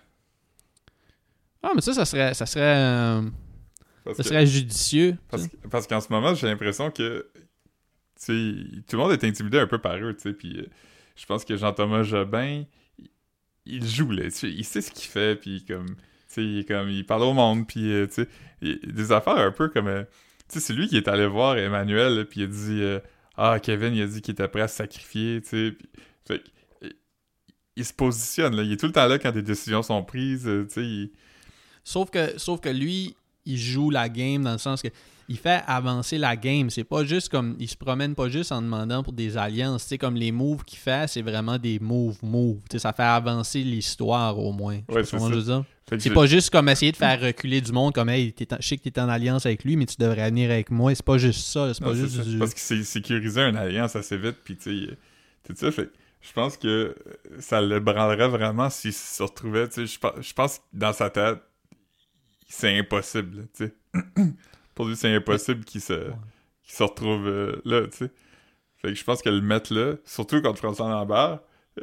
Speaker 2: Ah, mais ça, ça serait, ça serait, euh, ça
Speaker 1: que-
Speaker 2: serait judicieux.
Speaker 1: Parce, parce qu'en ce moment, j'ai l'impression que tu sais, tout le monde est intimidé un peu par eux, tu sais, puis je pense que Jean-Thomas Jobin, il, il joue, là, tu sais, il sait ce qu'il fait, puis comme, il, est comme, il parle au monde, puis, euh, tu sais, des affaires un peu comme, euh, tu sais, c'est lui qui est allé voir Emmanuel, puis il a dit, euh, ah, Kevin, il a dit qu'il était prêt à se sacrifier, tu sais, fait il, il se positionne, là, il est tout le temps là quand des décisions sont prises, tu sais,
Speaker 2: Sauf que, sauf que lui, il joue la game dans le sens que il fait avancer la game. C'est pas juste comme. Il se promène pas juste en demandant pour des alliances. Sais, comme les moves qu'il fait, c'est vraiment des moves, moves. Ça fait avancer l'histoire au moins.
Speaker 1: Ouais, c'est que
Speaker 2: C'est pas juste comme essayer de faire reculer du monde comme hey, en- je sais que t'es en alliance avec lui, mais tu devrais venir avec moi. C'est pas juste ça. C'est pas
Speaker 1: c'est
Speaker 2: juste du.
Speaker 1: Parce qu'il s'est sécurisé une alliance assez vite, puis tu sais, tout ça, fait que je pense que ça le branlerait vraiment s'il se retrouvait, je pense- je pense que dans sa tête, c'est impossible, sais. Pour lui, c'est impossible qu'il se, qu'il se retrouve euh, là, tu sais. Fait que je pense que le mettre là, surtout contre François Lambert,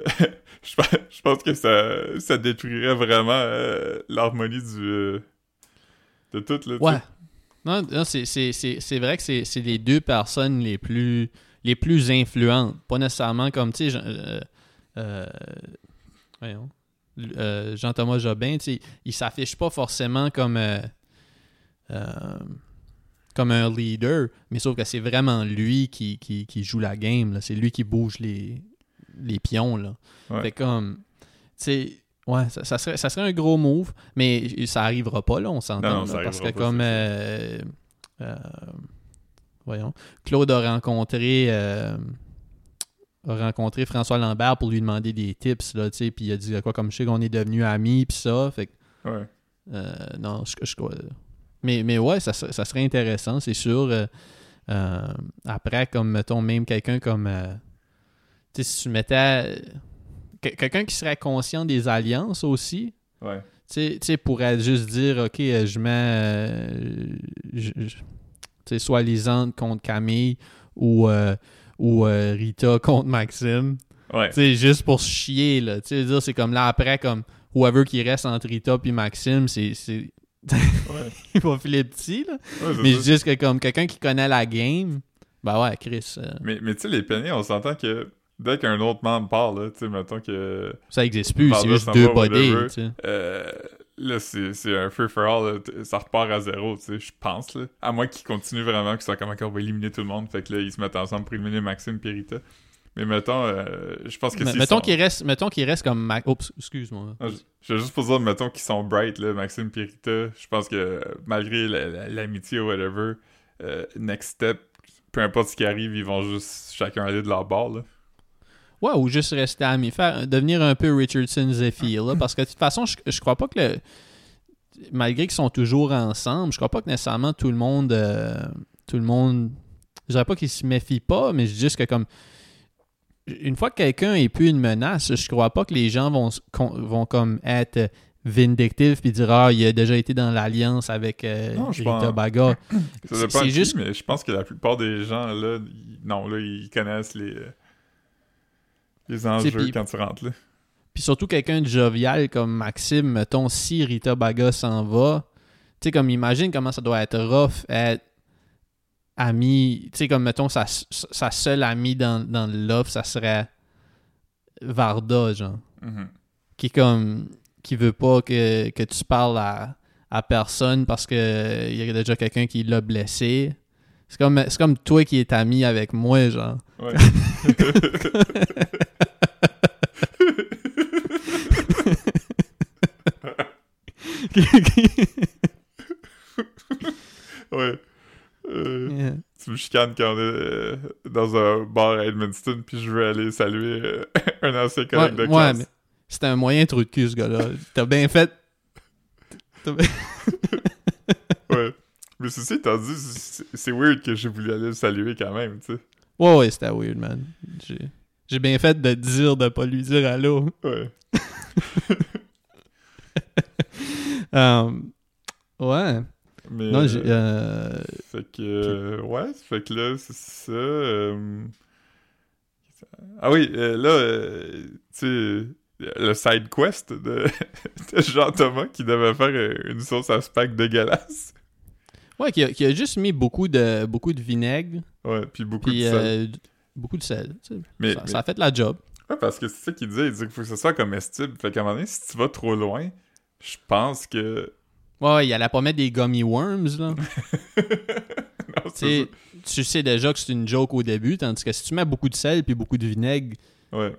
Speaker 1: je, pense, je pense que ça, ça détruirait vraiment euh, l'harmonie du... euh, de tout, là,
Speaker 2: Ouais. Non, non, c'est, vrai que c'est, les deux personnes les plus les plus influentes. Pas nécessairement comme, tu sais, euh, voyons, Jean-Thomas Jobin, tu sais, il s'affiche pas forcément comme comme un leader, mais sauf que c'est vraiment lui qui, qui, qui joue la game. C'est lui qui bouge les, les pions. Là.
Speaker 1: Ouais.
Speaker 2: Fait comme, tu sais, ouais, ça, ça serait, ça serait un gros move, mais ça arrivera pas, là, on s'entend. Parce que
Speaker 1: pas,
Speaker 2: comme, euh, euh, voyons, Claude a rencontré... euh, a rencontré François Lambert pour lui demander des tips, là, tu sais, puis il a dit quoi, comme je sais qu'on est devenus amis, puis ça, fait que,
Speaker 1: Ouais.
Speaker 2: euh, non, je, je- mais, mais ouais, ça, serait- ça serait intéressant, c'est sûr. euh, euh, après, comme, mettons, même quelqu'un comme, euh, tu sais, si tu mettais, que- quelqu'un qui serait conscient des alliances aussi,
Speaker 1: Ouais.
Speaker 2: tu sais, pourrait juste dire, OK, je mets, euh, je- je- tu sais, soit Lisande contre Camille ou, ou Rita contre Maxime.
Speaker 1: Ouais.
Speaker 2: Tu sais, juste pour se chier, là. Tu sais, dire, c'est comme là, après, comme, whoever qui reste entre Rita puis Maxime, c'est... c'est-
Speaker 1: Ouais.
Speaker 2: Il va filer petit, là.
Speaker 1: Ouais,
Speaker 2: Mais
Speaker 1: ça.
Speaker 2: juste que comme quelqu'un qui connaît la game, bah ouais, Chris, euh,
Speaker 1: Mais, mais tu sais, les peignets, on s'entend que dès qu'un autre membre part, là, tu sais, mettons que.
Speaker 2: ça existe plus, c'est juste deux bodies,
Speaker 1: whatever.
Speaker 2: tu sais.
Speaker 1: euh, là, c'est un free for all, là, t- ça repart à zéro, tu sais, je pense, là. À moins qu'ils continuent vraiment, qu'ils soient comme, on va éliminer tout le monde, fait que là, ils se mettent ensemble pour éliminer Maxime et Rita. Mais mettons, euh, je pense que c'est.
Speaker 2: mettons qu'il reste, mettons qu'il reste comme. Oups, excuse-moi.
Speaker 1: Ah, Je veux juste pour dire, mettons qu'ils sont bright, là, Maxime et Rita. Je pense que euh, malgré la- la- l'amitié ou whatever, euh, next step, peu importe ce qui arrive, ils vont juste chacun aller de leur bord, là.
Speaker 2: Ouais, ou juste rester amis. Faire, devenir un peu Richardson Zephyr, là, parce que de toute façon, je, je crois pas que le. Malgré qu'ils sont toujours ensemble, je crois pas que nécessairement tout le monde. euh, tout le monde. Je dirais pas qu'ils se méfient pas, mais je dis juste que comme. Une fois que quelqu'un est plus une menace, je crois pas que les gens vont, vont comme être vindictifs puis dire Ah, il a déjà été dans l'alliance avec euh,
Speaker 1: Non, je
Speaker 2: Rita
Speaker 1: pense-. Ça
Speaker 2: C'est-
Speaker 1: dépend
Speaker 2: c'est
Speaker 1: de qui,
Speaker 2: juste-
Speaker 1: mais je pense que la plupart des gens, là, ils- non, là, ils connaissent les, les enjeux quand tu rentres, là.
Speaker 2: Puis surtout quelqu'un de jovial comme Maxime, mettons, si Rita Baga s'en va, tu sais, comme imagine comment ça doit être rough être ami, tu sais, comme mettons, sa, sa seule amie dans, dans l'offre, ça serait Varda, genre,
Speaker 1: Mhm.
Speaker 2: qui est comme, qui veut pas que, que tu parles à, à personne parce que il y a déjà quelqu'un qui l'a blessé. C'est comme, c'est comme toi qui es ami avec moi, genre.
Speaker 1: Ouais. Ouais. Euh,
Speaker 2: Yeah.
Speaker 1: tu me chicanes quand on est euh, dans un bar à Edmundston, puis je veux aller saluer euh, un ancien collègue
Speaker 2: Ouais,
Speaker 1: de
Speaker 2: ouais,
Speaker 1: classe.
Speaker 2: mais c'était un moyen trou de cul, ce gars-là. T'as bien fait. T'as bien-
Speaker 1: Ouais. Mais ceci étant dit, c'est weird que j'ai voulu aller le saluer quand même, tu sais.
Speaker 2: Ouais, ouais, c'était weird, man. J'ai j'ai bien fait de dire de pas lui dire allô.
Speaker 1: Ouais.
Speaker 2: Um, ouais.
Speaker 1: Mais,
Speaker 2: Non, j'ai.
Speaker 1: euh,
Speaker 2: euh,
Speaker 1: Fait que, euh, ouais, fait que là, c'est ça. Ah oui, là, tu sais, le side quest de, de Jean-Thomas qui devait faire une sauce à spag dégueulasse.
Speaker 2: Ouais, qui a, qui a juste mis beaucoup de, beaucoup de vinaigre.
Speaker 1: Ouais, puis beaucoup
Speaker 2: Puis
Speaker 1: de sel.
Speaker 2: euh, beaucoup de sel. tu sais.
Speaker 1: mais,
Speaker 2: ça,
Speaker 1: mais-
Speaker 2: ça a fait la job.
Speaker 1: ouais, parce que c'est ça qu'il disait, il dit qu'il faut que ce soit comestible. Fait qu'à un moment donné, si tu vas trop loin, je pense que...
Speaker 2: Ouais, il allait pas mettre des gummy worms, là.
Speaker 1: non,
Speaker 2: Tu
Speaker 1: c'est
Speaker 2: sais, tu sais déjà que c'est une joke au début, tandis que si tu mets beaucoup de sel puis beaucoup de vinaigre.
Speaker 1: Ouais,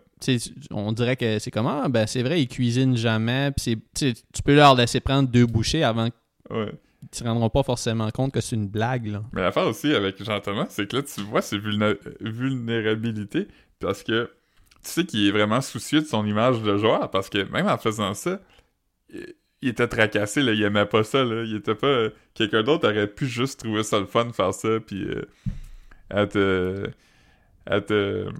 Speaker 2: on dirait que c'est comme ah, ben c'est vrai, ils cuisinent jamais, puis tu peux leur laisser prendre deux bouchées avant
Speaker 1: ouais.
Speaker 2: qu'ils se rendront pas forcément compte que c'est une blague, là.
Speaker 1: Mais l'affaire aussi avec Jean-Thomas, c'est que là, tu vois ses vulné- vulnérabilités parce que tu sais qu'il est vraiment soucieux de son image de joueur parce que même en faisant ça, il, était tracassé, là, il aimait pas ça, là. Il était pas... Quelqu'un d'autre aurait pu juste trouver ça le fun de faire ça, puis euh, être... euh, être... euh,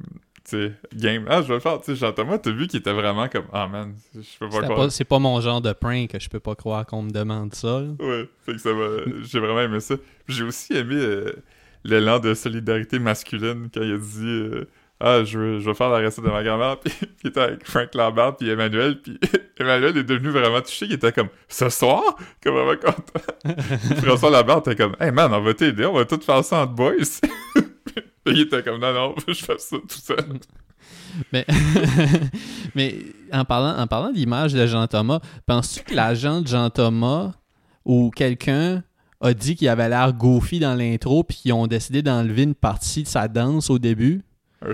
Speaker 1: tu sais, game. Ah, je vais le faire. Tu sais, Jean-Thomas, t'as vu qu'il était vraiment comme... Ah, man, je peux pas croire.
Speaker 2: C'est pas, mon genre de prank que je peux pas croire qu'on me demande ça. là.
Speaker 1: Ouais, fait que ça. J'ai vraiment aimé ça. J'ai aussi aimé euh, l'élan de solidarité masculine quand il a dit euh, Ah, je veux, je veux faire la recette de ma grand-mère. Puis il était avec Frank Lambert puis Emmanuel. Puis Emmanuel est devenu vraiment touché. Il était comme Ce soir Comme vraiment content. François Lambert était comme Hey man, on va t'aider. On va tout faire ça entre boys. Puis il était comme Non, non, je fais ça tout seul.
Speaker 2: Mais, mais en parlant, en parlant d'image de Jean Thomas, penses-tu que l'agent de Jean Thomas ou quelqu'un a dit qu'il avait l'air goofy dans l'intro puis qu'ils ont décidé d'enlever une partie de sa danse au début?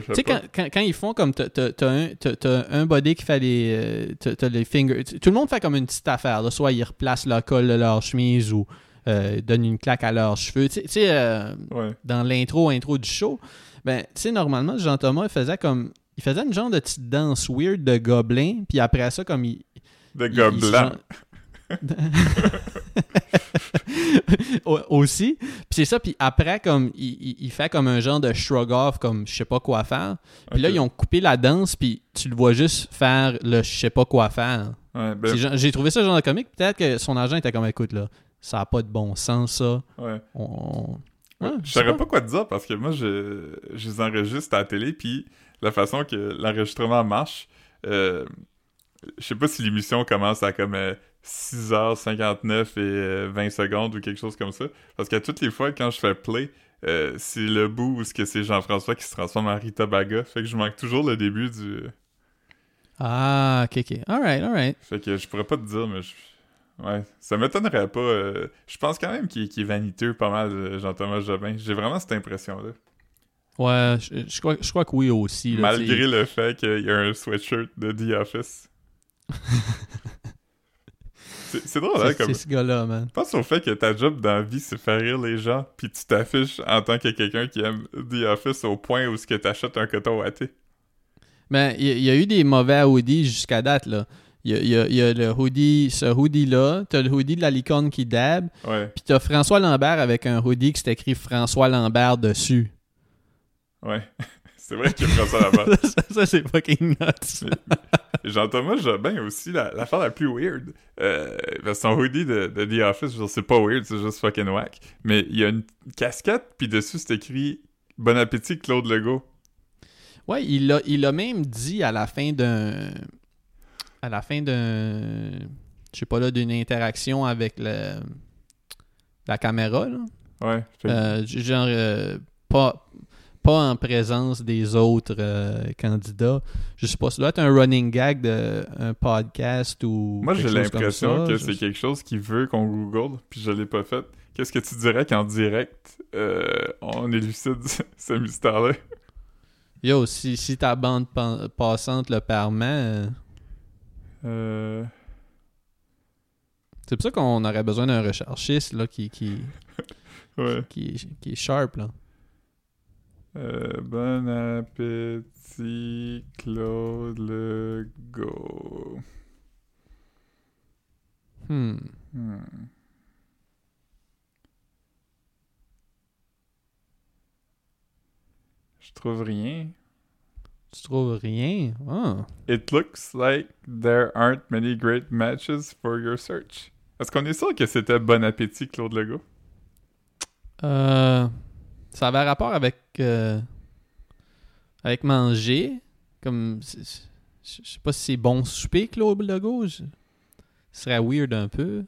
Speaker 2: Tu
Speaker 1: sais
Speaker 2: quand, quand, quand ils font comme t'as un, un body qui fait les, euh, t'as- les fingers. Tout le monde fait comme une petite affaire. là. Soit ils replacent le col de leur chemise ou euh, donnent une claque à leurs cheveux. Tu sais- euh,
Speaker 1: Ouais.
Speaker 2: dans l'intro intro du show, ben, tu sais, normalement, Jean Thomas il faisait comme. Il faisait une genre de petite danse weird de gobelin, puis après ça, comme il.
Speaker 1: De
Speaker 2: il- aussi. Puis c'est ça, puis après, comme il, il- il fait comme un genre de shrug-off, comme je sais pas quoi faire. Puis là, ils ont coupé la danse, puis tu le vois juste faire le je sais pas quoi faire.
Speaker 1: Ouais, ben,
Speaker 2: J'ai trouvé ça genre de comique. Peut-être que son agent était comme écoute, là, ça a pas de bon sens, ça.
Speaker 1: ouais.
Speaker 2: On-
Speaker 1: Ouais, je saurais
Speaker 2: pas.
Speaker 1: pas quoi te dire parce que moi, je, je les enregistre à la télé, puis la façon que l'enregistrement marche, euh, je sais pas si l'émission commence à comme euh, 6h59 et euh, 20 secondes ou quelque chose comme ça. Parce que toutes les fois, quand je fais play, euh, c'est le bout où ce que c'est Jean-François qui se transforme en Rita Baga. Fait que je manque toujours le début du...
Speaker 2: Ah, ok, ok. Alright, alright.
Speaker 1: Fait que je pourrais pas te dire, mais je... Ouais, ça m'étonnerait pas. euh, Je pense quand même qu'il est vaniteux pas mal, euh, Jean-Thomas Jobin. J'ai vraiment cette impression-là.
Speaker 2: Ouais, je, je crois, je crois que oui aussi. là.
Speaker 1: Malgré le fait qu'il y a un sweatshirt de The Office. c'est drôle, hein, comme...
Speaker 2: c'est ce gars-là, man.
Speaker 1: Pense au fait que ta job dans la vie, c'est faire rire les gens, puis tu t'affiches en tant que quelqu'un qui aime The Office au point où ce que t'achètes un coton watté.
Speaker 2: Ben, il y, a- il y a eu des mauvais hoodies jusqu'à date, là. Y y il y a le hoodie, ce hoodie-là. T'as le hoodie de la licorne qui dab.
Speaker 1: Ouais,
Speaker 2: Puis t'as François Lambert avec un hoodie qui s'est écrit François Lambert dessus.
Speaker 1: ouais. c'est vrai qu'il prend ça là-bas.
Speaker 2: ça, ça, c'est fucking nuts.
Speaker 1: Jean-Thomas Jobin aussi, la- l'affaire la, plus weird. Euh, parce que son hoodie de, de The Office, c'est pas weird, c'est juste fucking whack. Mais il y a une casquette, puis dessus c'est écrit Bon appétit Claude Legault.
Speaker 2: Ouais, il l'a il a même dit à la fin d'un. À la fin d'un. Je sais pas là, d'une interaction avec le, la caméra, là.
Speaker 1: Ouais. Fait-
Speaker 2: Euh, genre, euh, pas, pas en présence des autres euh, candidats. Je sais pas, ça doit être un running gag de un podcast ou.
Speaker 1: Moi, j'ai l'impression que c'est quelque chose qu'il veut qu'on Google, puis je l'ai pas fait. Qu'est-ce que tu dirais qu'en direct, euh, on élucide ce mystère-là?
Speaker 2: Yo, si, si ta bande passante le permet, euh,
Speaker 1: Euh...
Speaker 2: C'est pour ça qu'on aurait besoin d'un recherchiste là, qui, qui,
Speaker 1: Ouais.
Speaker 2: qui, qui est sharp. Là.
Speaker 1: Euh, bon appétit, Claude Legault.
Speaker 2: Hmm.
Speaker 1: Hmm. Je trouve rien.
Speaker 2: Tu trouves rien? Ah.
Speaker 1: It looks like there aren't many great matches for your search. Est-ce qu'on est sûr que c'était Bon Appétit, Claude Legault?
Speaker 2: Euh, ça avait rapport avec euh, avec manger. Comme je sais pas si c'est bon souper, Claude Legault. Ce serait weird un peu.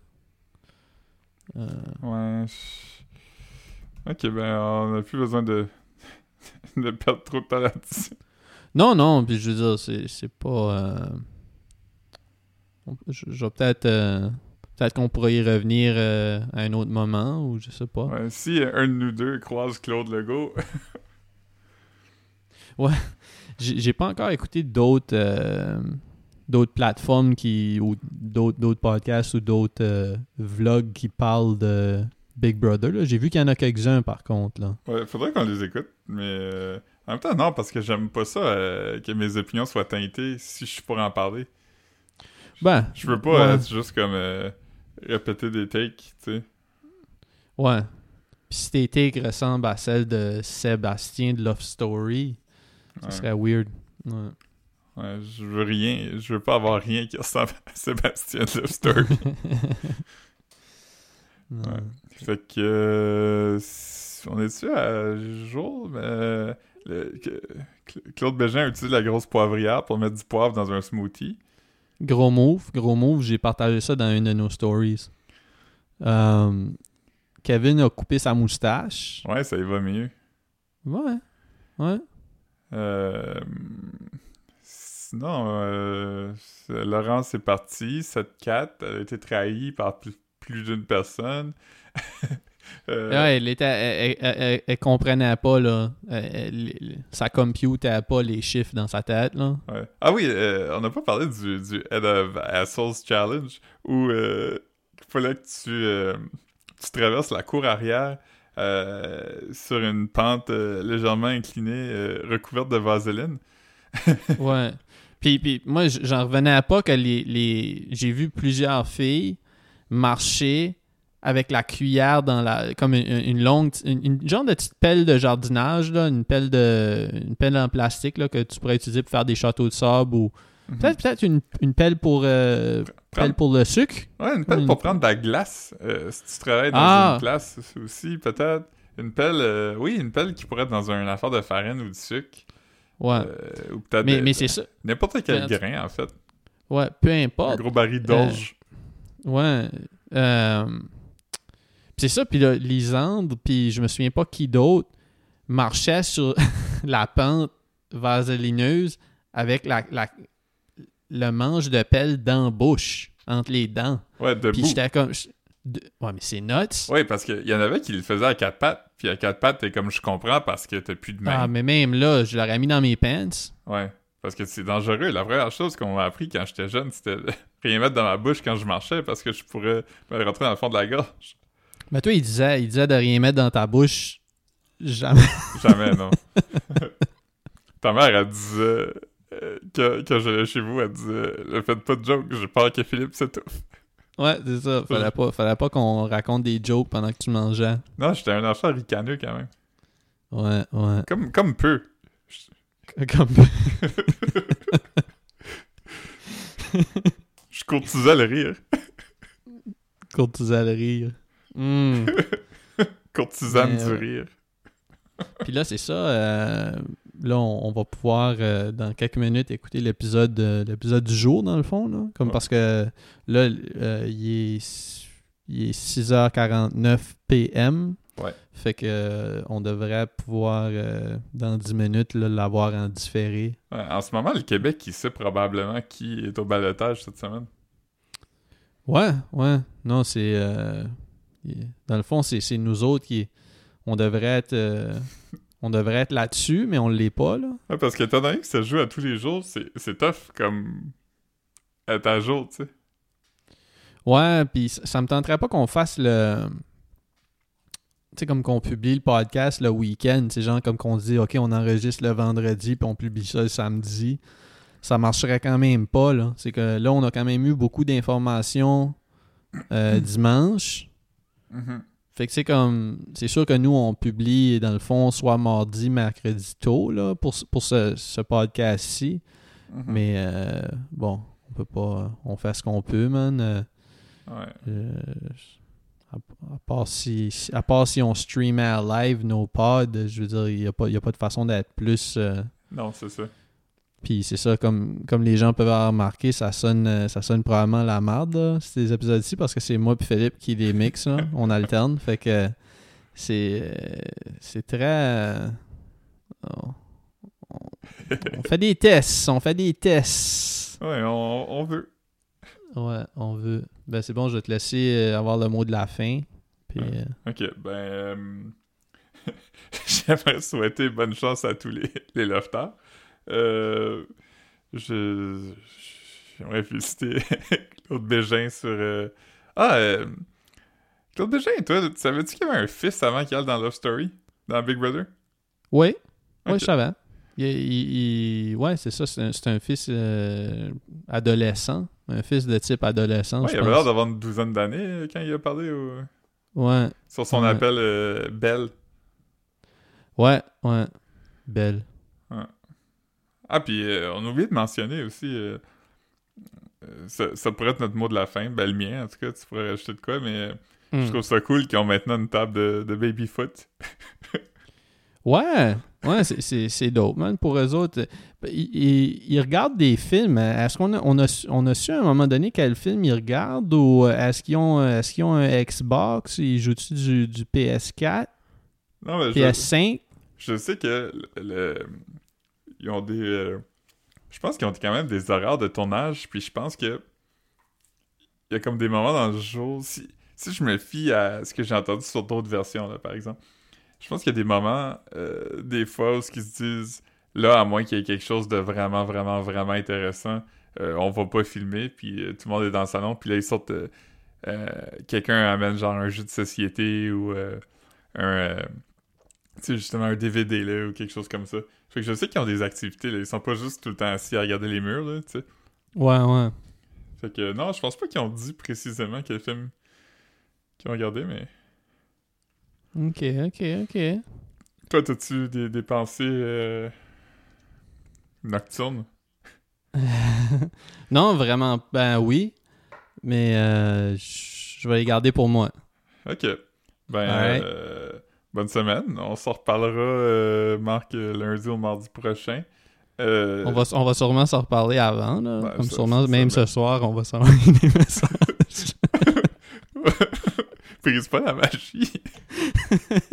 Speaker 2: Euh,
Speaker 1: Ouais. Ok, ben on a plus besoin de, de perdre trop de temps là-dessus.
Speaker 2: Non, non, puis je veux dire, c'est, pas. euh, je vais peut-être. Peut-être qu'on pourrait y revenir euh, à un autre moment, ou je sais pas.
Speaker 1: Ouais, si un de nous deux croise Claude Legault,
Speaker 2: J'ai, j'ai pas encore écouté d'autres. euh, d'autres plateformes qui. ou d'autres, podcasts ou d'autres euh, vlogs qui parlent de Big Brother. J'ai vu qu'il y en a quelques-uns par contre. Là.
Speaker 1: ouais, faudrait qu'on les écoute, mais en même temps, non, parce que j'aime pas ça que mes opinions soient teintées si je suis pour en parler.
Speaker 2: Ben.
Speaker 1: Je veux pas
Speaker 2: ouais.
Speaker 1: être juste comme euh, répéter des takes, tu sais.
Speaker 2: Ouais. Puis si tes takes ressemblent à celles de Sébastien de Love Story, ça
Speaker 1: Ouais.
Speaker 2: serait weird. Ouais.
Speaker 1: Ouais, je veux rien, je veux pas avoir rien qui ressemble à Sébastien Love Story.
Speaker 2: Ouais.
Speaker 1: Fait que euh, on est-tu à jour, mais euh, le- que- Cla- Claude Bégin utilise la grosse poivrière pour mettre du poivre dans un smoothie.
Speaker 2: Gros move, gros move, j'ai partagé ça dans une de nos stories. Euh, Kevin a coupé sa moustache.
Speaker 1: Ouais, ça y va mieux.
Speaker 2: Ouais. Ouais.
Speaker 1: Euh, sinon, euh, c'est- Laurence est partie. Cette cat, elle a été trahie par plus, plus d'une personne. Euh,
Speaker 2: Ouais, elle, était, elle, elle- elle- elle comprenait pas, là. Elle- ça computait pas les chiffres dans sa tête, là.
Speaker 1: ouais. Ah oui, euh, on n'a pas parlé du, du Head of Assholes Challenge où euh, il fallait que tu, euh, tu traverses la cour arrière euh, sur une pente euh, légèrement inclinée, euh, recouverte de vaseline.
Speaker 2: Ouais. Puis, puis moi, j'en revenais pas que les, les... j'ai vu plusieurs filles marcher avec la cuillère dans la comme une, une longue une, une genre de petite pelle de jardinage là, une pelle de une pelle en plastique là, que tu pourrais utiliser pour faire des châteaux de sable ou
Speaker 1: Mhm.
Speaker 2: peut-être peut-être une, une pelle pour euh,
Speaker 1: Prendre-
Speaker 2: pelle pour le sucre.
Speaker 1: Ouais, une pelle pour prendre de la glace. euh, si tu travailles dans
Speaker 2: Ah!
Speaker 1: une glace aussi, peut-être. Une pelle, euh, oui, une pelle qui pourrait être dans une affaire de farine ou de sucre.
Speaker 2: Ouais.
Speaker 1: ou peut-être
Speaker 2: mais mais c'est ça.
Speaker 1: n'importe quel
Speaker 2: Mais-
Speaker 1: grain, en fait.
Speaker 2: Ouais, peu
Speaker 1: Un
Speaker 2: importe.
Speaker 1: gros baril d'orge.
Speaker 2: Ouais. Euh, c'est ça, puis là, Lisande, puis je me souviens pas qui d'autre, marchait sur la pente vaselineuse avec la, la- le manche de pelle dans la bouche, entre les dents.
Speaker 1: ouais,
Speaker 2: Puis
Speaker 1: debout.
Speaker 2: j'étais comme... je- de- Ouais, mais c'est nuts.
Speaker 1: Ouais, parce qu'il y en avait qui le faisaient à quatre pattes. Puis à quatre pattes, t'es comme je comprends parce que t'as plus de main.
Speaker 2: Ah, mais même là, je l'aurais mis dans mes pants.
Speaker 1: Ouais. Parce que c'est dangereux. La première chose qu'on m'a appris quand j'étais jeune, c'était de rien mettre dans ma bouche quand je marchais parce que je pourrais me rentrer dans le fond de la gorge.
Speaker 2: Mais toi, il disait, il disait de rien mettre dans ta bouche. Jamais.
Speaker 1: Jamais, non. Ta mère, elle disait euh, que, quand j'allais chez vous, elle disait Le faites pas de joke, j'ai peur que Philippe s'étouffe.
Speaker 2: Ouais, c'est ça. Fallait pas, fallait pas qu'on raconte des jokes pendant que tu mangeais.
Speaker 1: Non, j'étais un enfant ricaneux quand même.
Speaker 2: Ouais, ouais.
Speaker 1: Comme, comme peu.
Speaker 2: Comme...
Speaker 1: Je courtisais le rire.
Speaker 2: Courtisal rire. Hmm.
Speaker 1: Courtisane du
Speaker 2: ouais.
Speaker 1: rire.
Speaker 2: Puis là, c'est ça. euh, là, on, on va pouvoir, euh, dans quelques minutes, écouter l'épisode euh, l'épisode du jour, dans le fond. Là. Comme
Speaker 1: Ouais.
Speaker 2: parce que là, euh, il, est, il est 6h49 PM.
Speaker 1: Ouais.
Speaker 2: Fait que euh, on devrait pouvoir, euh, dans 10 minutes, l'avoir en différé.
Speaker 1: Ouais, en ce moment, le Québec, il sait probablement qui est au balotage cette semaine.
Speaker 2: Ouais, ouais. Non, c'est. Dans le fond, c'est c'est nous autres qui. On devrait être. euh, on devrait être là-dessus, mais on l'est pas, là.
Speaker 1: Ouais, parce que étant donné que ça joue à tous les jours, c'est c'est tough comme être à jour, tu sais.
Speaker 2: Ouais, puis ça, ça me tenterait pas qu'on fasse le. Tu sais, comme qu'on publie le podcast le week-end. C'est genre comme qu'on dit, OK, on enregistre le vendredi, puis on publie ça le samedi. Ça marcherait quand même pas, là. C'est que là, on a quand même eu beaucoup d'informations euh, dimanche.
Speaker 1: Mhm.
Speaker 2: Fait que c'est comme. C'est sûr que nous, on publie, dans le fond, soit mardi, mercredi tôt, là, pour, pour ce, ce podcast-ci.
Speaker 1: Mhm.
Speaker 2: Mais euh, bon, on peut pas. On fait ce qu'on peut, man. Euh,
Speaker 1: Ouais.
Speaker 2: euh, à, à part si, à part si on streamait à live nos pods, je veux dire, il n'y a, pas- il y a pas de façon d'être plus.
Speaker 1: Non, c'est ça.
Speaker 2: Puis c'est ça, comme, comme les gens peuvent avoir remarqué, ça sonne, euh, ça sonne probablement la merde, là, ces épisodes-ci, parce que c'est moi et Philippe qui les mixe, là. on alterne. Fait que c'est euh, c'est très. euh, on, fait des tests, on fait des tests.
Speaker 1: Ouais, on, on veut.
Speaker 2: Ouais, on veut. Ben c'est bon, je vais te laisser avoir le mot de la fin. Puis,
Speaker 1: Ouais.
Speaker 2: euh,
Speaker 1: Ok, ben. euh, J'aimerais souhaiter bonne chance à tous les, les lofters. Euh, je. J'aimerais féliciter Claude Bégin sur. euh, Ah, euh, Claude Bégin, toi, tu savais-tu qu'il y avait un fils avant qu'il aille dans Love Story Dans Big Brother?
Speaker 2: Oui, oui, je savais. Il, il- il- ouais, c'est ça, c'est un, c'est un fils euh, adolescent. Un fils de type adolescent,
Speaker 1: Ouais,
Speaker 2: je
Speaker 1: il avait l'air d'avoir une douzaine d'années quand il a parlé au-
Speaker 2: Ouais,
Speaker 1: sur son
Speaker 2: Ouais.
Speaker 1: appel Belle.
Speaker 2: ouais, ouais. Belle.
Speaker 1: Ah, puis euh, on a oublié de mentionner aussi. euh, euh, ça, ça pourrait être notre mot de la fin, ben le mien en tout cas, tu pourrais rajouter de quoi, mais je
Speaker 2: Hmm.
Speaker 1: trouve ça cool qu'ils ont maintenant une table de, de baby-foot.
Speaker 2: Ouais, ouais, c'est- dope, man. Pour eux autres, ils, ils- ils regardent des films. Est-ce qu'on a, on a, su- on a su à un moment donné quel film ils regardent ou est-ce qu'ils ont, est-ce qu'ils ont un Xbox? Ils jouent-tu du, du PS4,
Speaker 1: Non, mais je,
Speaker 2: PS5?
Speaker 1: je sais que le, le- ils ont des. euh, je pense qu'ils ont quand même des horaires de tournage, puis je pense que. Il y a comme des moments dans le jour. Si, si je me fie à ce que j'ai entendu sur d'autres versions, là, par exemple, je pense qu'il y a des moments, euh, des fois, où ils se disent là, à moins qu'il y ait quelque chose de vraiment, vraiment, vraiment intéressant, euh, on va pas filmer, puis euh, tout le monde est dans le salon, puis là, ils sortent. Quelqu'un amène genre un jeu de société ou un. tu sais, justement, un DVD, là, ou quelque chose comme ça. Fait que je sais qu'ils ont des activités, là. Ils sont pas juste tout le temps assis à regarder les murs, là, tu sais.
Speaker 2: Ouais, ouais.
Speaker 1: Fait que, non, je pense pas qu'ils ont dit précisément quel film qu'ils ont regardé, mais...
Speaker 2: Ok, ok, ok.
Speaker 1: Toi, t'as-tu des, des pensées euh, nocturnes?
Speaker 2: non, vraiment, ben oui. Mais euh, je vais les garder pour moi.
Speaker 1: Ok. Ben, euh, bonne semaine. On s'en reparlera, euh, Marc, euh, lundi ou mardi prochain. Euh,
Speaker 2: On va, on va sûrement s'en reparler avant. Là.
Speaker 1: Ben,
Speaker 2: Comme
Speaker 1: ça-
Speaker 2: sûrement,
Speaker 1: ça-
Speaker 2: même
Speaker 1: ça-
Speaker 2: ce soir, on va s'envoyer des messages.
Speaker 1: Brise pas la magie.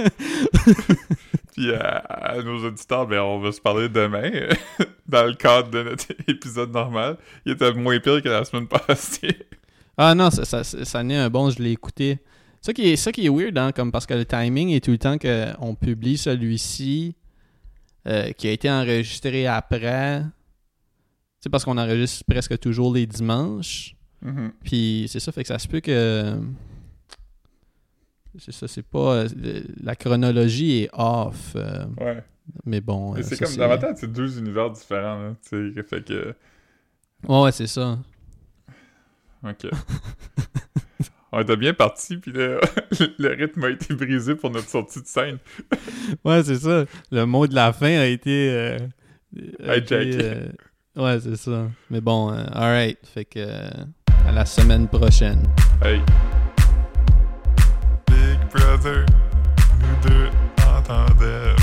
Speaker 1: Puis à, à nos auditeurs, ben on va se parler demain euh, dans le cadre de notre épisode normal. Il était moins pire que la semaine passée.
Speaker 2: Ah non, ça, ça, ça, ça n'est un bon, je l'ai écouté. Ça qui est, ça qui est weird, hein, comme parce que le timing est tout le temps qu'on publie celui-ci euh, qui a été enregistré après. C'est parce qu'on enregistre presque toujours les dimanches.
Speaker 1: Mhm.
Speaker 2: Puis c'est ça, fait que ça se peut que. C'est ça, c'est pas. La chronologie est off. euh,
Speaker 1: Ouais.
Speaker 2: mais bon. Euh,
Speaker 1: c'est comme dans ma tête, c'est deux univers différents. Là, fait que.
Speaker 2: Ouais, ouais, c'est ça.
Speaker 1: Ok. on était bien parti, puis le, le, rythme a été brisé pour notre sortie de scène.
Speaker 2: ouais, c'est ça. Le mot de la fin a été. Euh, euh, ouais, c'est ça. Mais bon, euh, alright. Fait que à la semaine prochaine.
Speaker 1: Hey. Big Brother, nous deux entendaient.